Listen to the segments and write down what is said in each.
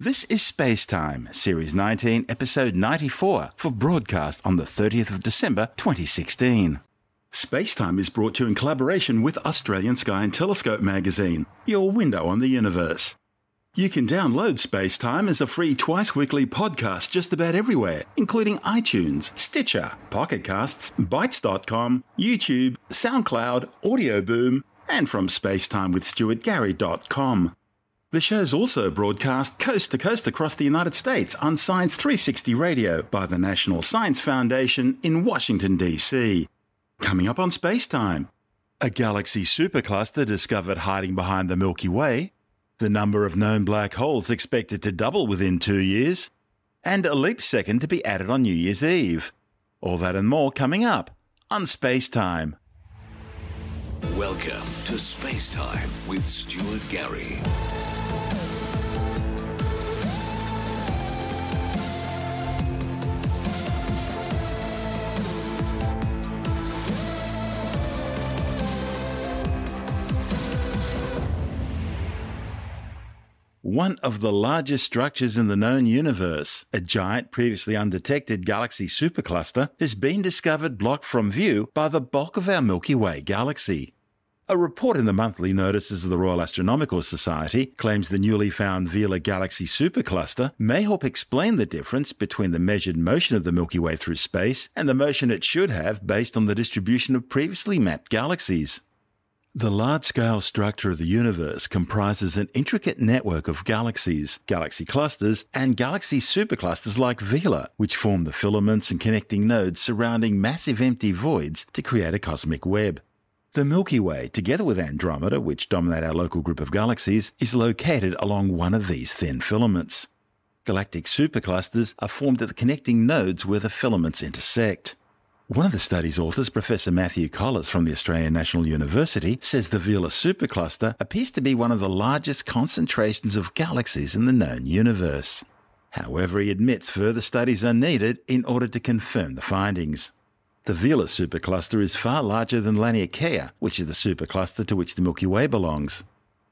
This is Space Time, Series 19, Episode 94, for broadcast on the 30th of December 2016. Space Time is brought to you in collaboration with Australian Sky and Telescope magazine, your window on the universe. You can download Space Time as a free twice weekly podcast just about everywhere, including iTunes, Stitcher, Pocket Casts, Bitesz.com, YouTube, SoundCloud, Audio Boom, and from spacetimewithstuartgary.com. The show's also broadcast coast to coast across the United States on Science 360 Radio by the National Science Foundation in Washington, D.C. Coming up on Space Time, a galaxy supercluster discovered hiding behind the Milky Way, the number of known black holes expected to double within two years, and a leap second to be added on New Year's Eve. All that and more coming up on Space Time. Welcome to Space Time with Stuart Gary. One of the largest structures in the known universe, a giant previously undetected galaxy supercluster, has been discovered blocked from view by the bulk of our Milky Way galaxy. A report in the monthly notices of the Royal Astronomical Society claims the newly found Vela Galaxy supercluster may help explain the difference between the measured motion of the Milky Way through space and the motion it should have based on the distribution of previously mapped galaxies. The large scale structure of the universe comprises an intricate network of galaxies, galaxy clusters, and galaxy superclusters like Vela, which form the filaments and connecting nodes surrounding massive empty voids to create a cosmic web. The Milky Way, together with Andromeda, which dominate our local group of galaxies, is located along one of these thin filaments. Galactic superclusters are formed at the connecting nodes where the filaments intersect. One of the study's authors, Professor Matthew Colless from the Australian National University, says the Vela supercluster appears to be one of the largest concentrations of galaxies in the known universe. However, he admits further studies are needed in order to confirm the findings. The Vela supercluster is far larger than Laniakea, which is the supercluster to which the Milky Way belongs.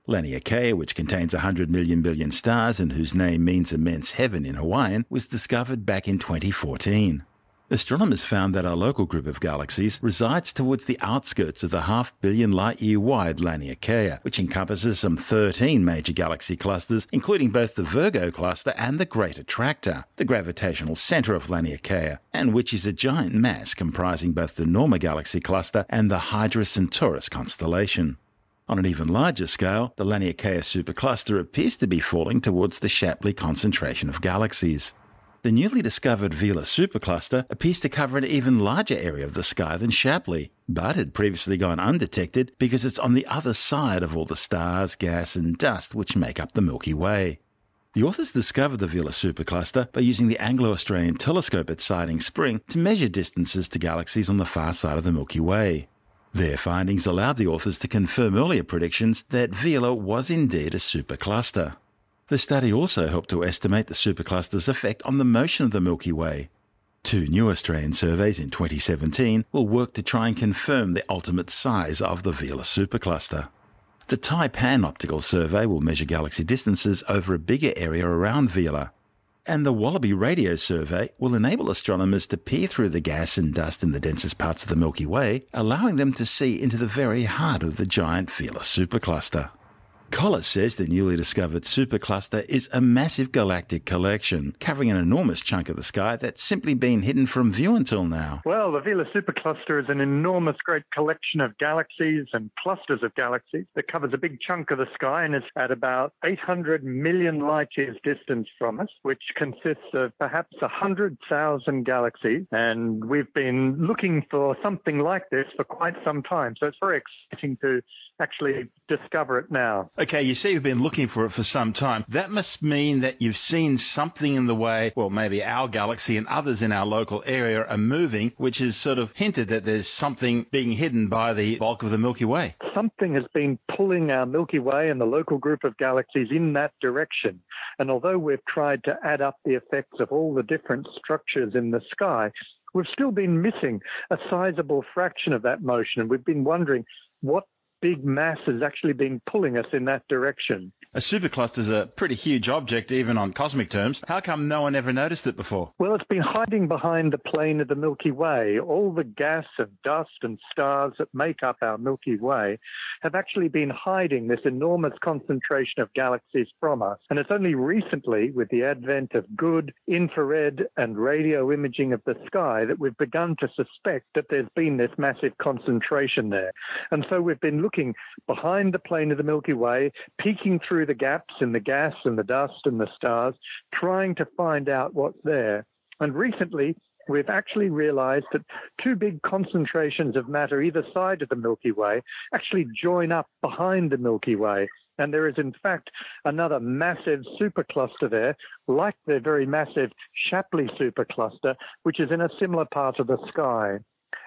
Laniakea, which contains 100 million billion stars and whose name means immense heaven in Hawaiian, was discovered back in 2014. Astronomers found that our local group of galaxies resides towards the outskirts of the half billion light year wide Laniakea, which encompasses some 13 major galaxy clusters, including both the Virgo cluster and the Great Attractor, the gravitational center of Laniakea, and which is a giant mass comprising both the Norma galaxy cluster and the Hydra Centaurus constellation. On an even larger scale, the Laniakea supercluster appears to be falling towards the Shapley concentration of galaxies. The newly discovered Vela supercluster appears to cover an even larger area of the sky than Shapley, but had previously gone undetected because it's on the other side of all the stars, gas, and dust which make up the Milky Way. The authors discovered the Vela supercluster by using the Anglo Australian telescope at Siding Spring to measure distances to galaxies on the far side of the Milky Way. Their findings allowed the authors to confirm earlier predictions that Vela was indeed a supercluster. The study also helped to estimate the supercluster's effect on the motion of the Milky Way. Two new Australian surveys in 2017 will work to try and confirm the ultimate size of the Vela supercluster. The Taipan Optical Survey will measure galaxy distances over a bigger area around Vela. And the Wallaby Radio Survey will enable astronomers to peer through the gas and dust in the densest parts of the Milky Way, allowing them to see into the very heart of the giant Vela supercluster. Colless says the newly discovered supercluster is a massive galactic collection, covering an enormous chunk of the sky that's simply been hidden from view until now. Well, the Vela supercluster is an enormous, great collection of galaxies and clusters of galaxies that covers a big chunk of the sky and is at about 800 million light years distance from us, which consists of perhaps 100,000 galaxies. And we've been looking for something like this for quite some time. So it's very exciting to actually discover it now. Okay, you say you've been looking for it for some time. That must mean that you've seen something in the way, well, maybe our galaxy and others in our local area are moving, which has sort of hinted that there's something being hidden by the bulk of the Milky Way. Something has been pulling our Milky Way and the local group of galaxies in that direction. And although we've tried to add up the effects of all the different structures in the sky, we've still been missing a sizable fraction of that motion. And we've been wondering what big mass has actually been pulling us in that direction. A supercluster is a pretty huge object, even on cosmic terms. How come no one ever noticed it before? Well, it's been hiding behind the plane of the Milky Way. All the gas and dust and stars that make up our Milky Way have actually been hiding this enormous concentration of galaxies from us. And it's only recently, with the advent of good infrared and radio imaging of the sky, that we've begun to suspect that there's been this massive concentration there. And so we've been looking behind the plane of the Milky Way, peeking through through the gaps in the gas and the dust and the stars, trying to find out what's there. And recently, we've actually realized that two big concentrations of matter either side of the Milky Way actually join up behind the Milky Way. And there is, in fact, another massive supercluster there, like the very massive Shapley supercluster, which is in a similar part of the sky.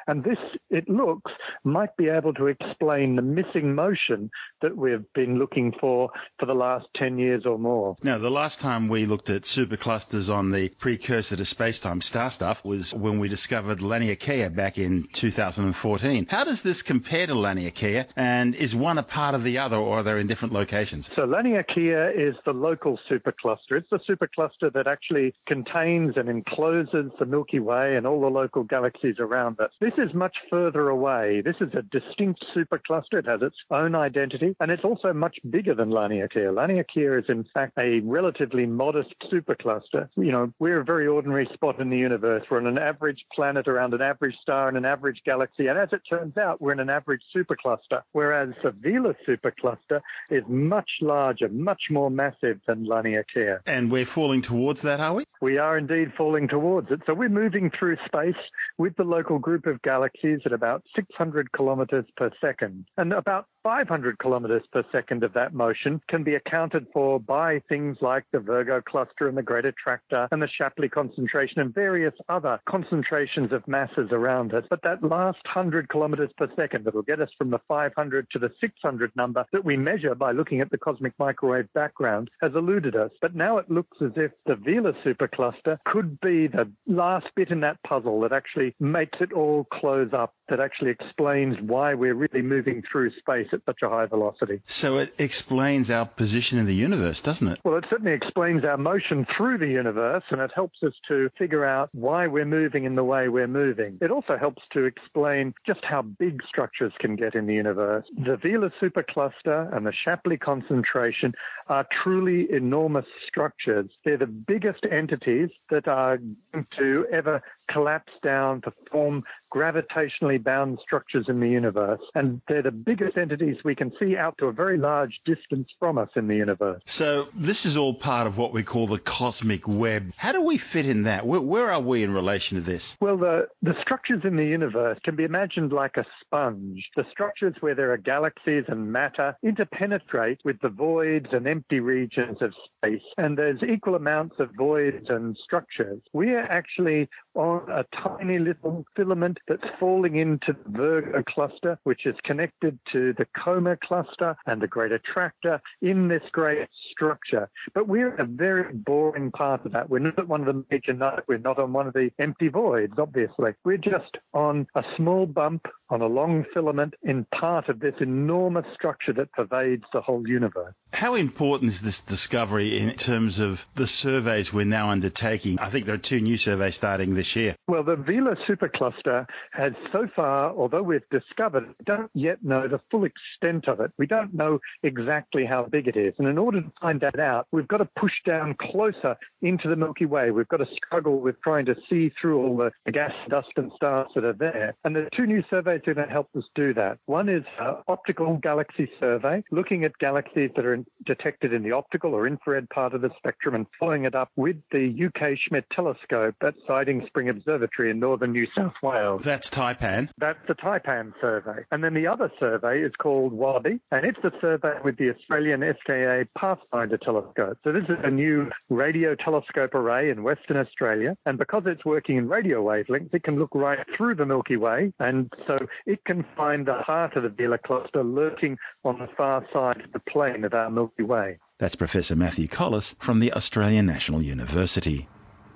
And this, it looks, might be able to explain the missing motion that we've been looking for for the last 10 years or more. Now, the last time we looked at superclusters on the precursor to spacetime StarStuff was when we discovered Laniakea back in 2014. How does this compare to Laniakea, and is one a part of the other, or are they in different locations? So Laniakea is the local supercluster. It's the supercluster that actually contains and encloses the Milky Way and all the local galaxies around it. This is much further away. This is a distinct supercluster. It has its own identity, and it's also much bigger than Laniakea. Laniakea is, in fact, a relatively modest supercluster. You know, we're a very ordinary spot in the universe. We're on an average planet around an average star in an average galaxy, and as it turns out, we're in an average supercluster, whereas the Vela supercluster is much larger, much more massive than Laniakea. And we're falling towards that, are we? We are indeed falling towards it. So we're moving through space with the local group of galaxies at about 600 kilometers per second. And about 500 kilometers per second of that motion can be accounted for by things like the Virgo cluster and the Great Attractor and the Shapley concentration and various other concentrations of masses around it. But that last 100 kilometers per second that will get us from the 500 to the 600 number that we measure by looking at the cosmic microwave background has eluded us. But now it looks as if the Vela supercluster could be the last bit in that puzzle that actually makes it all close up, that actually explains why we're really moving through space at such a high velocity. So it explains our position in the universe, doesn't it? Well, it certainly explains our motion through the universe and it helps us to figure out why we're moving in the way we're moving. It also helps to explain just how big structures can get in the universe. The Vela supercluster and the Shapley concentration are truly enormous structures. They're the biggest entities that are going to ever collapse down to form gravitationally bound structures in the universe. And they're the biggest entities we can see out to a very large distance from us in the universe. So this is all part of what we call the cosmic web. How do we fit in that? Where, where are we in relation to this? Well, the, the structures in the universe can be imagined like a sponge. The structures where there are galaxies and matter interpenetrate with the voids and empty regions of space. And there's equal amounts of voids and structures. We are actually on a tiny little filament that's falling into the Virgo cluster, which is connected to the Coma cluster and the Great Attractor in this great structure. But we're in a very boring part of that. We're not at one of the major nodes. We're not on one of the empty voids, obviously. We're just on a small bump on a long filament in part of this enormous structure that pervades the whole universe. How important is this discovery in terms of the surveys we're now undertaking? I think there are two new surveys starting this year. Well, the Vela supercluster has so far, although we've discovered, don't yet know the full extent of it. We don't know exactly how big it is. And in order to find that out, we've got to push down closer into the Milky Way. We've got to struggle with trying to see through all the gas, dust, and stars that are there. And the two new surveys are going to help us do that. One is an optical galaxy survey, looking at galaxies that are detected in the optical or infrared part of the spectrum and following it up with the UK Schmidt telescope at Siding Spring Observatory in northern New South Wales. That's Taipan. That's the Taipan survey. And then the other survey is called WALLABY, and it's the survey with the Australian SKA Pathfinder telescope. So this is a new radio telescope array in Western Australia, and because it's working in radio wavelengths, it can look right through the Milky Way, and so it can find the heart of the Vela cluster lurking on the far side of the plane of our Milky Way. That's Professor Matthew Colless from the Australian National University.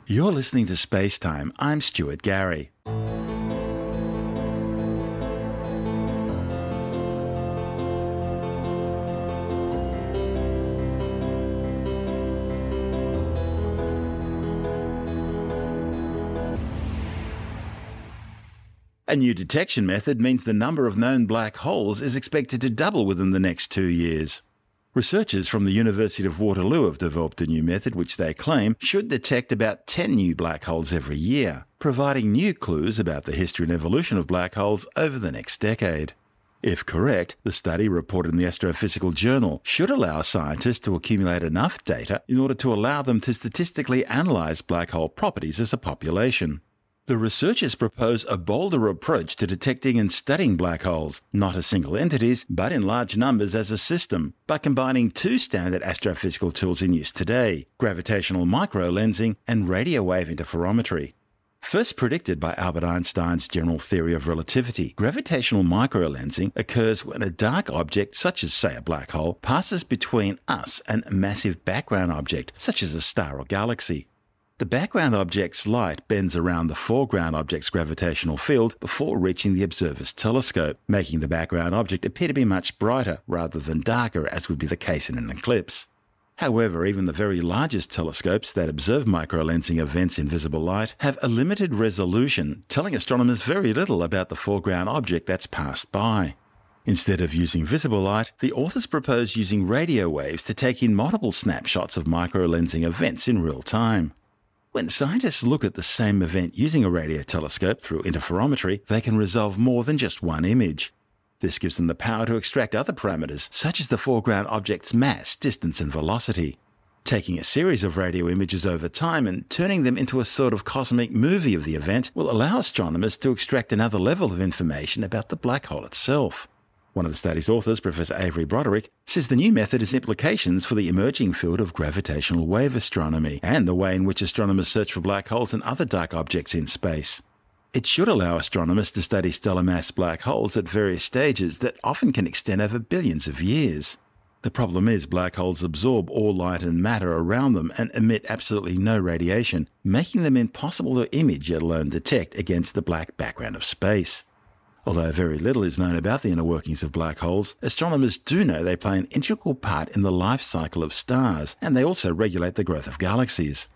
You're listening to Space Time. I'm Stuart Gary. A new detection method means the number of known black holes is expected to double within the next two years. Researchers from the University of Waterloo have developed a new method which they claim should detect about 10 new black holes every year, providing new clues about the history and evolution of black holes over the next decade. If correct, the study reported in the Astrophysical Journal should allow scientists to accumulate enough data in order to allow them to statistically analyze black hole properties as a population. The researchers propose a bolder approach to detecting and studying black holes, not as single entities, but in large numbers as a system, by combining two standard astrophysical tools in use today gravitational microlensing and radio wave interferometry. First predicted by Albert Einstein's general theory of relativity, gravitational microlensing occurs when a dark object, such as, say, a black hole, passes between us and a massive background object, such as a star or galaxy. The background object's light bends around the foreground object's gravitational field before reaching the observer's telescope, making the background object appear to be much brighter rather than darker, as would be the case in an eclipse. However, even the very largest telescopes that observe microlensing events in visible light have a limited resolution, telling astronomers very little about the foreground object that's passed by. Instead of using visible light, the authors propose using radio waves to take in multiple snapshots of microlensing events in real time. When scientists look at the same event using a radio telescope through interferometry, they can resolve more than just one image. This gives them the power to extract other parameters, such as the foreground object's mass, distance, and velocity. Taking a series of radio images over time and turning them into a sort of cosmic movie of the event will allow astronomers to extract another level of information about the black hole itself. One of the study's authors, Professor Avery Broderick, says the new method has implications for the emerging field of gravitational wave astronomy and the way in which astronomers search for black holes and other dark objects in space. It should allow astronomers to study stellar mass black holes at various stages that often can extend over billions of years. The problem is black holes absorb all light and matter around them and emit absolutely no radiation, making them impossible to image, let alone detect, against the black background of space. Although very little is known about the inner workings of black holes, astronomers do know they play an integral part in the life cycle of stars, and they also regulate the growth of galaxies.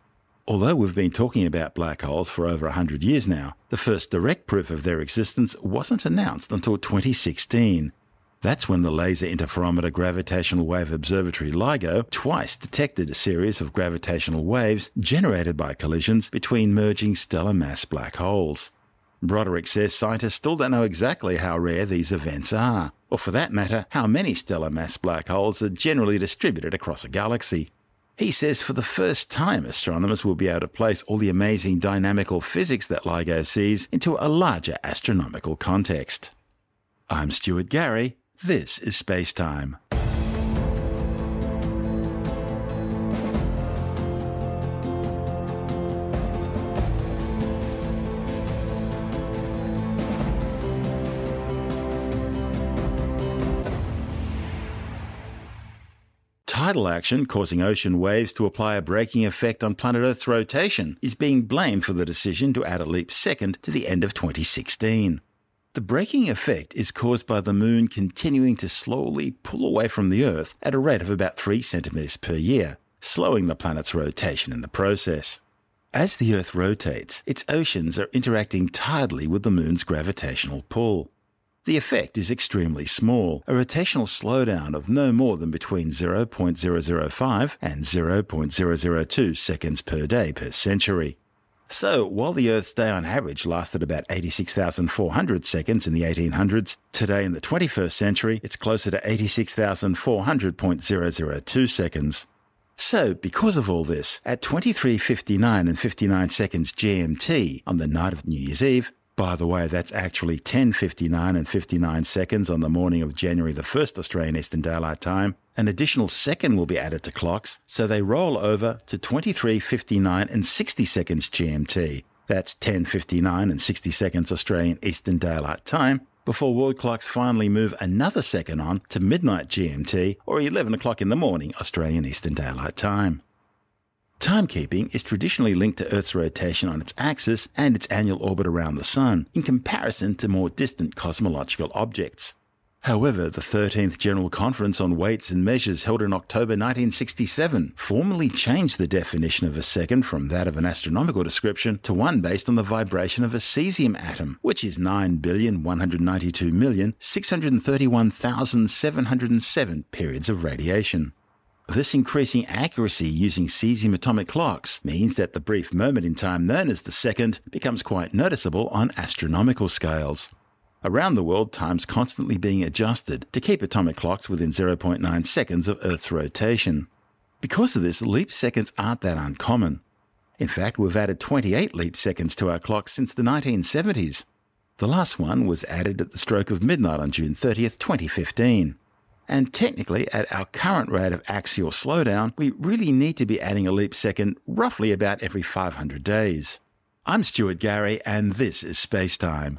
Although we've been talking about black holes for over 100 years now, the first direct proof of their existence wasn't announced until 2016. That's when the Laser Interferometer Gravitational Wave Observatory LIGO twice detected a series of gravitational waves generated by collisions between merging stellar mass black holes. Broderick says scientists still don't know exactly how rare these events are, or for that matter, how many stellar mass black holes are generally distributed across a galaxy. He says for the first time, astronomers will be able to place all the amazing dynamical physics that LIGO sees into a larger astronomical context. I'm Stuart Gary. This is Space Time. Tidal action causing ocean waves to apply a braking effect on planet Earth's rotation is being blamed for the decision to add a leap second to the end of 2016. The braking effect is caused by the moon continuing to slowly pull away from the Earth at a rate of about 3 centimeters per year, slowing the planet's rotation in the process. As the Earth rotates, its oceans are interacting tidally with the moon's gravitational pull. The effect is extremely small, a rotational slowdown of no more than between 0.005 and 0.002 seconds per day per century. So, while the Earth's day on average lasted about 86,400 seconds in the 1800s, today in the 21st century it's closer to 86,400.002 seconds. So, because of all this, at 23:59 and 59 seconds GMT on the night of New Year's Eve, by the way, that's actually 10.59 and 59 seconds on the morning of January the 1st Australian Eastern Daylight Time. An additional second will be added to clocks, so they roll over to 23.59 and 60 seconds GMT. That's 10.59 and 60 seconds Australian Eastern Daylight Time before world clocks finally move another second on to midnight GMT or 11 o'clock in the morning Australian Eastern Daylight Time. Timekeeping is traditionally linked to Earth's rotation on its axis and its annual orbit around the Sun, in comparison to more distant cosmological objects. However, the 13th General Conference on Weights and Measures held in October 1967 formally changed the definition of a second from that of an astronomical description to one based on the vibration of a cesium atom, which is 9,192,631,707 periods of radiation. This increasing accuracy using cesium atomic clocks means that the brief moment in time known as the second becomes quite noticeable on astronomical scales. Around the world, time's constantly being adjusted to keep atomic clocks within 0.9 seconds of Earth's rotation. Because of this, leap seconds aren't that uncommon. In fact, we've added 28 leap seconds to our clocks since the 1970s. The last one was added at the stroke of midnight on June 30th, 2015. And technically, at our current rate of axial slowdown, we really need to be adding a leap second roughly about every 500 days. I'm Stuart Gary, and this is Space Time.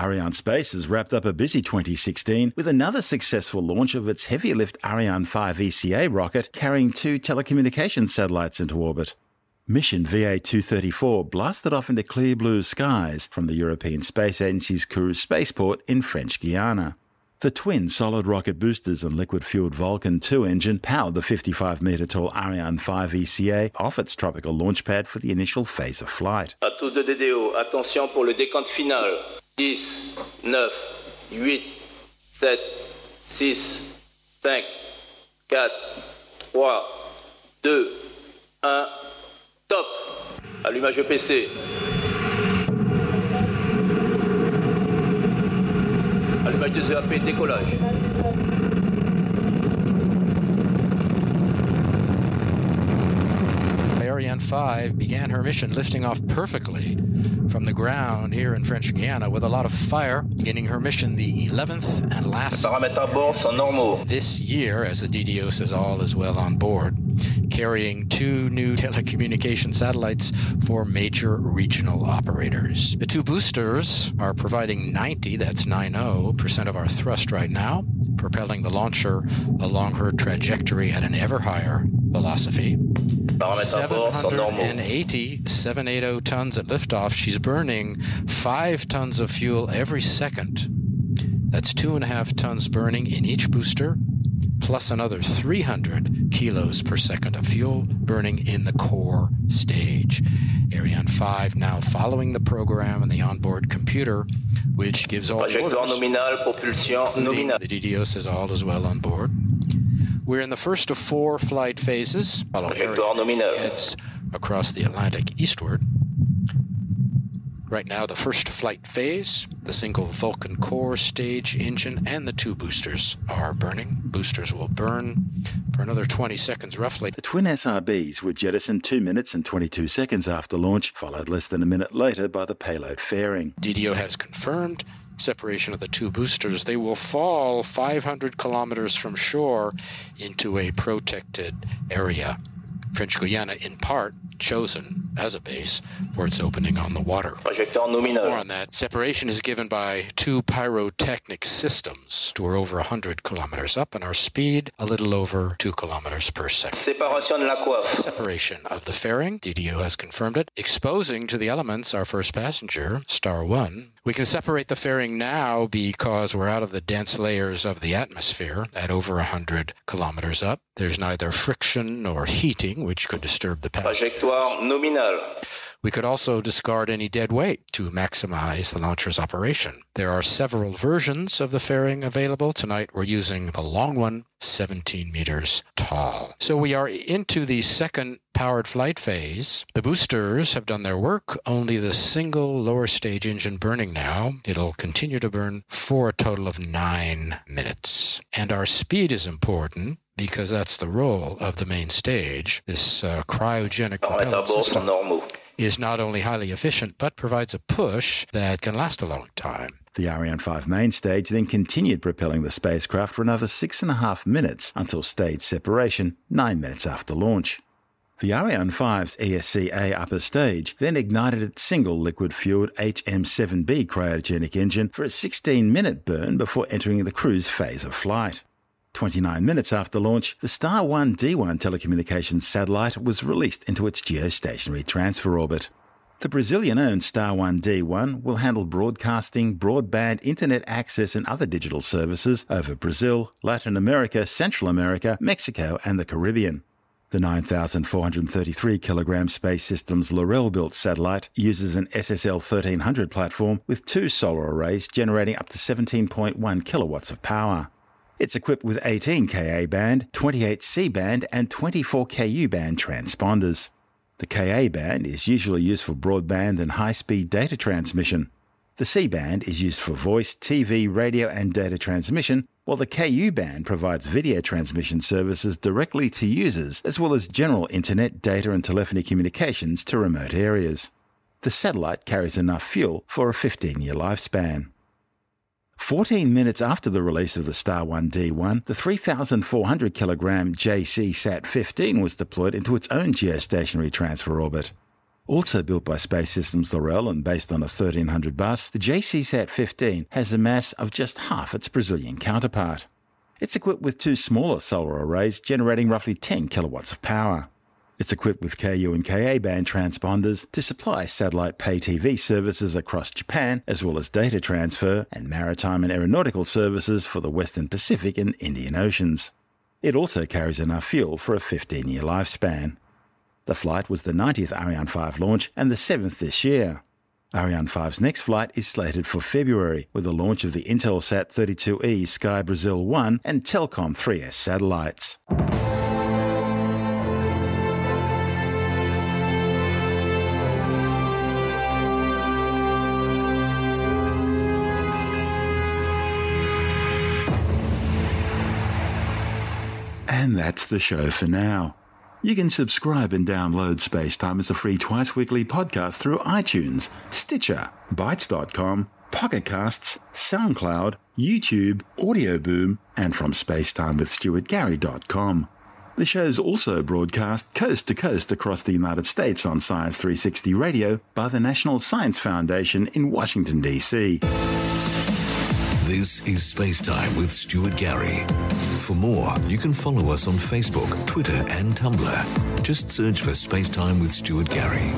Arianespace has wrapped up a busy 2016 with another successful launch of its heavy lift Ariane 5 ECA rocket carrying two telecommunications satellites into orbit. Mission VA 234 blasted off into clear blue skies from the European Space Agency's Kourou spaceport in French Guiana. The twin solid rocket boosters and liquid fueled Vulcain 2 engine powered the 55 metre tall Ariane 5 ECA off its tropical launch pad for the initial phase of flight. À de attention pour le décompte final. 10, 9, 8, 7, 6, 5, 4, 3, 2, 1, top Allumage EPC. Allumage des EAP, décollage. Ariane 5 began her mission lifting off perfectly from the ground here in French Guiana with a lot of fire, beginning her mission the 11th and last Paramètres à bord sont normaux. this year, as the DDO says all is well on board, carrying two new telecommunication satellites for major regional operators. The two boosters are providing 90, that's 90% of our thrust right now, propelling the launcher along her trajectory at an ever higher velocity. 780, 780 tons at liftoff. She's burning five tons of fuel every second. That's two and a half tons burning in each booster, plus another 300 kilos per second of fuel burning in the core stage. Ariane 5 now following the program and the onboard computer, which gives all the orders. nominale, propulsion nominale. The DDO says all is well on board. We're in the first of four flight phases. While Trajectoire nominale. heads across the Atlantic eastward. Right now, the first flight phase, the single Vulcain core stage engine and the two boosters are burning. Boosters will burn for another 20 seconds roughly. The twin SRBs were jettisoned 2 minutes and 22 seconds after launch, followed less than a minute later by the payload fairing. DDO has confirmed separation of the two boosters. They will fall 500 kilometers from shore into a protected area. French Guiana, in part, chosen as a base for its opening on the water. More on that. Separation is given by two pyrotechnic systems. We're over 100 kilometers up, and our speed a little over 2 kilometers per second. Separation of the fairing, DDO has confirmed it, exposing to the elements our first passenger, Star 1. We can separate the fairing now because we're out of the dense layers of the atmosphere at over 100 kilometers up. There's neither friction nor heating, which could disturb the passage. Trajectoire nominale. We could also discard any dead weight to maximize the launcher's operation. There are several versions of the fairing available. Tonight we're using the long one, 17 meters tall. So we are into the second powered flight phase. The boosters have done their work, only the single lower stage engine burning now. It'll continue to burn for a total of nine minutes. And our speed is important because that's the role of the main stage. This uh, cryogenic à propellant bord system normaux. Is not only highly efficient, but provides a push that can last a long time. The Ariane 5 main stage then continued propelling the spacecraft for another six and a half minutes until stage separation, nine minutes after launch. The Ariane 5's ESC-A upper stage then ignited its single liquid-fueled HM7B cryogenic engine for a 16-minute burn before entering the cruise phase of flight. 29 minutes after launch, the Star 1 D1 telecommunications satellite was released into its geostationary transfer orbit. The Brazilian owned Star 1 D1 will handle broadcasting, broadband, internet access, and other digital services over Brazil, Latin America, Central America, Mexico, and the Caribbean. The 9,433 kilogram Space Systems Loral built satellite uses an SSL 1300 platform with two solar arrays generating up to 17.1 kilowatts of power. It's equipped with 18 Ka band, 28 C band, and 24 Ku band transponders. The Ka band is usually used for broadband and high speed data transmission. The C band is used for voice, TV, radio, and data transmission, while the Ku band provides video transmission services directly to users, as well as general internet, data, and telephony communications to remote areas. The satellite carries enough fuel for a 15 year lifespan. 14 minutes after the release of the Star 1 D1, the 3,400 kilogram JC Sat 15 was deployed into its own geostationary transfer orbit. Also built by Space Systems Loral and based on a 1300 bus, the JC Sat 15 has a mass of just half its Brazilian counterpart. It's equipped with two smaller solar arrays generating roughly 10 kilowatts of power. It's equipped with Ku and Ka band transponders to supply satellite pay TV services across Japan, as well as data transfer and maritime and aeronautical services for the Western Pacific and Indian Oceans. It also carries enough fuel for a 15 year lifespan. The flight was the 90th Ariane 5 launch and the 7th this year. Ariane 5's next flight is slated for February, with the launch of the Intelsat 32E Sky Brazil 1 and Telkom 3S satellites. And that's the show for now. You can subscribe and download Spacetime as a free twice weekly podcast through iTunes, Stitcher, Bitesz.com, Pocket Casts, SoundCloud, YouTube, Audio Boom, and from spacetimewithstuartgary.com. The show's also broadcast coast to coast across the United States on Science 360 Radio by the National Science Foundation in Washington, D.C. This is Spacetime with Stuart Gary. For more, you can follow us on Facebook, Twitter, and Tumblr. Just search for Spacetime with Stuart Gary.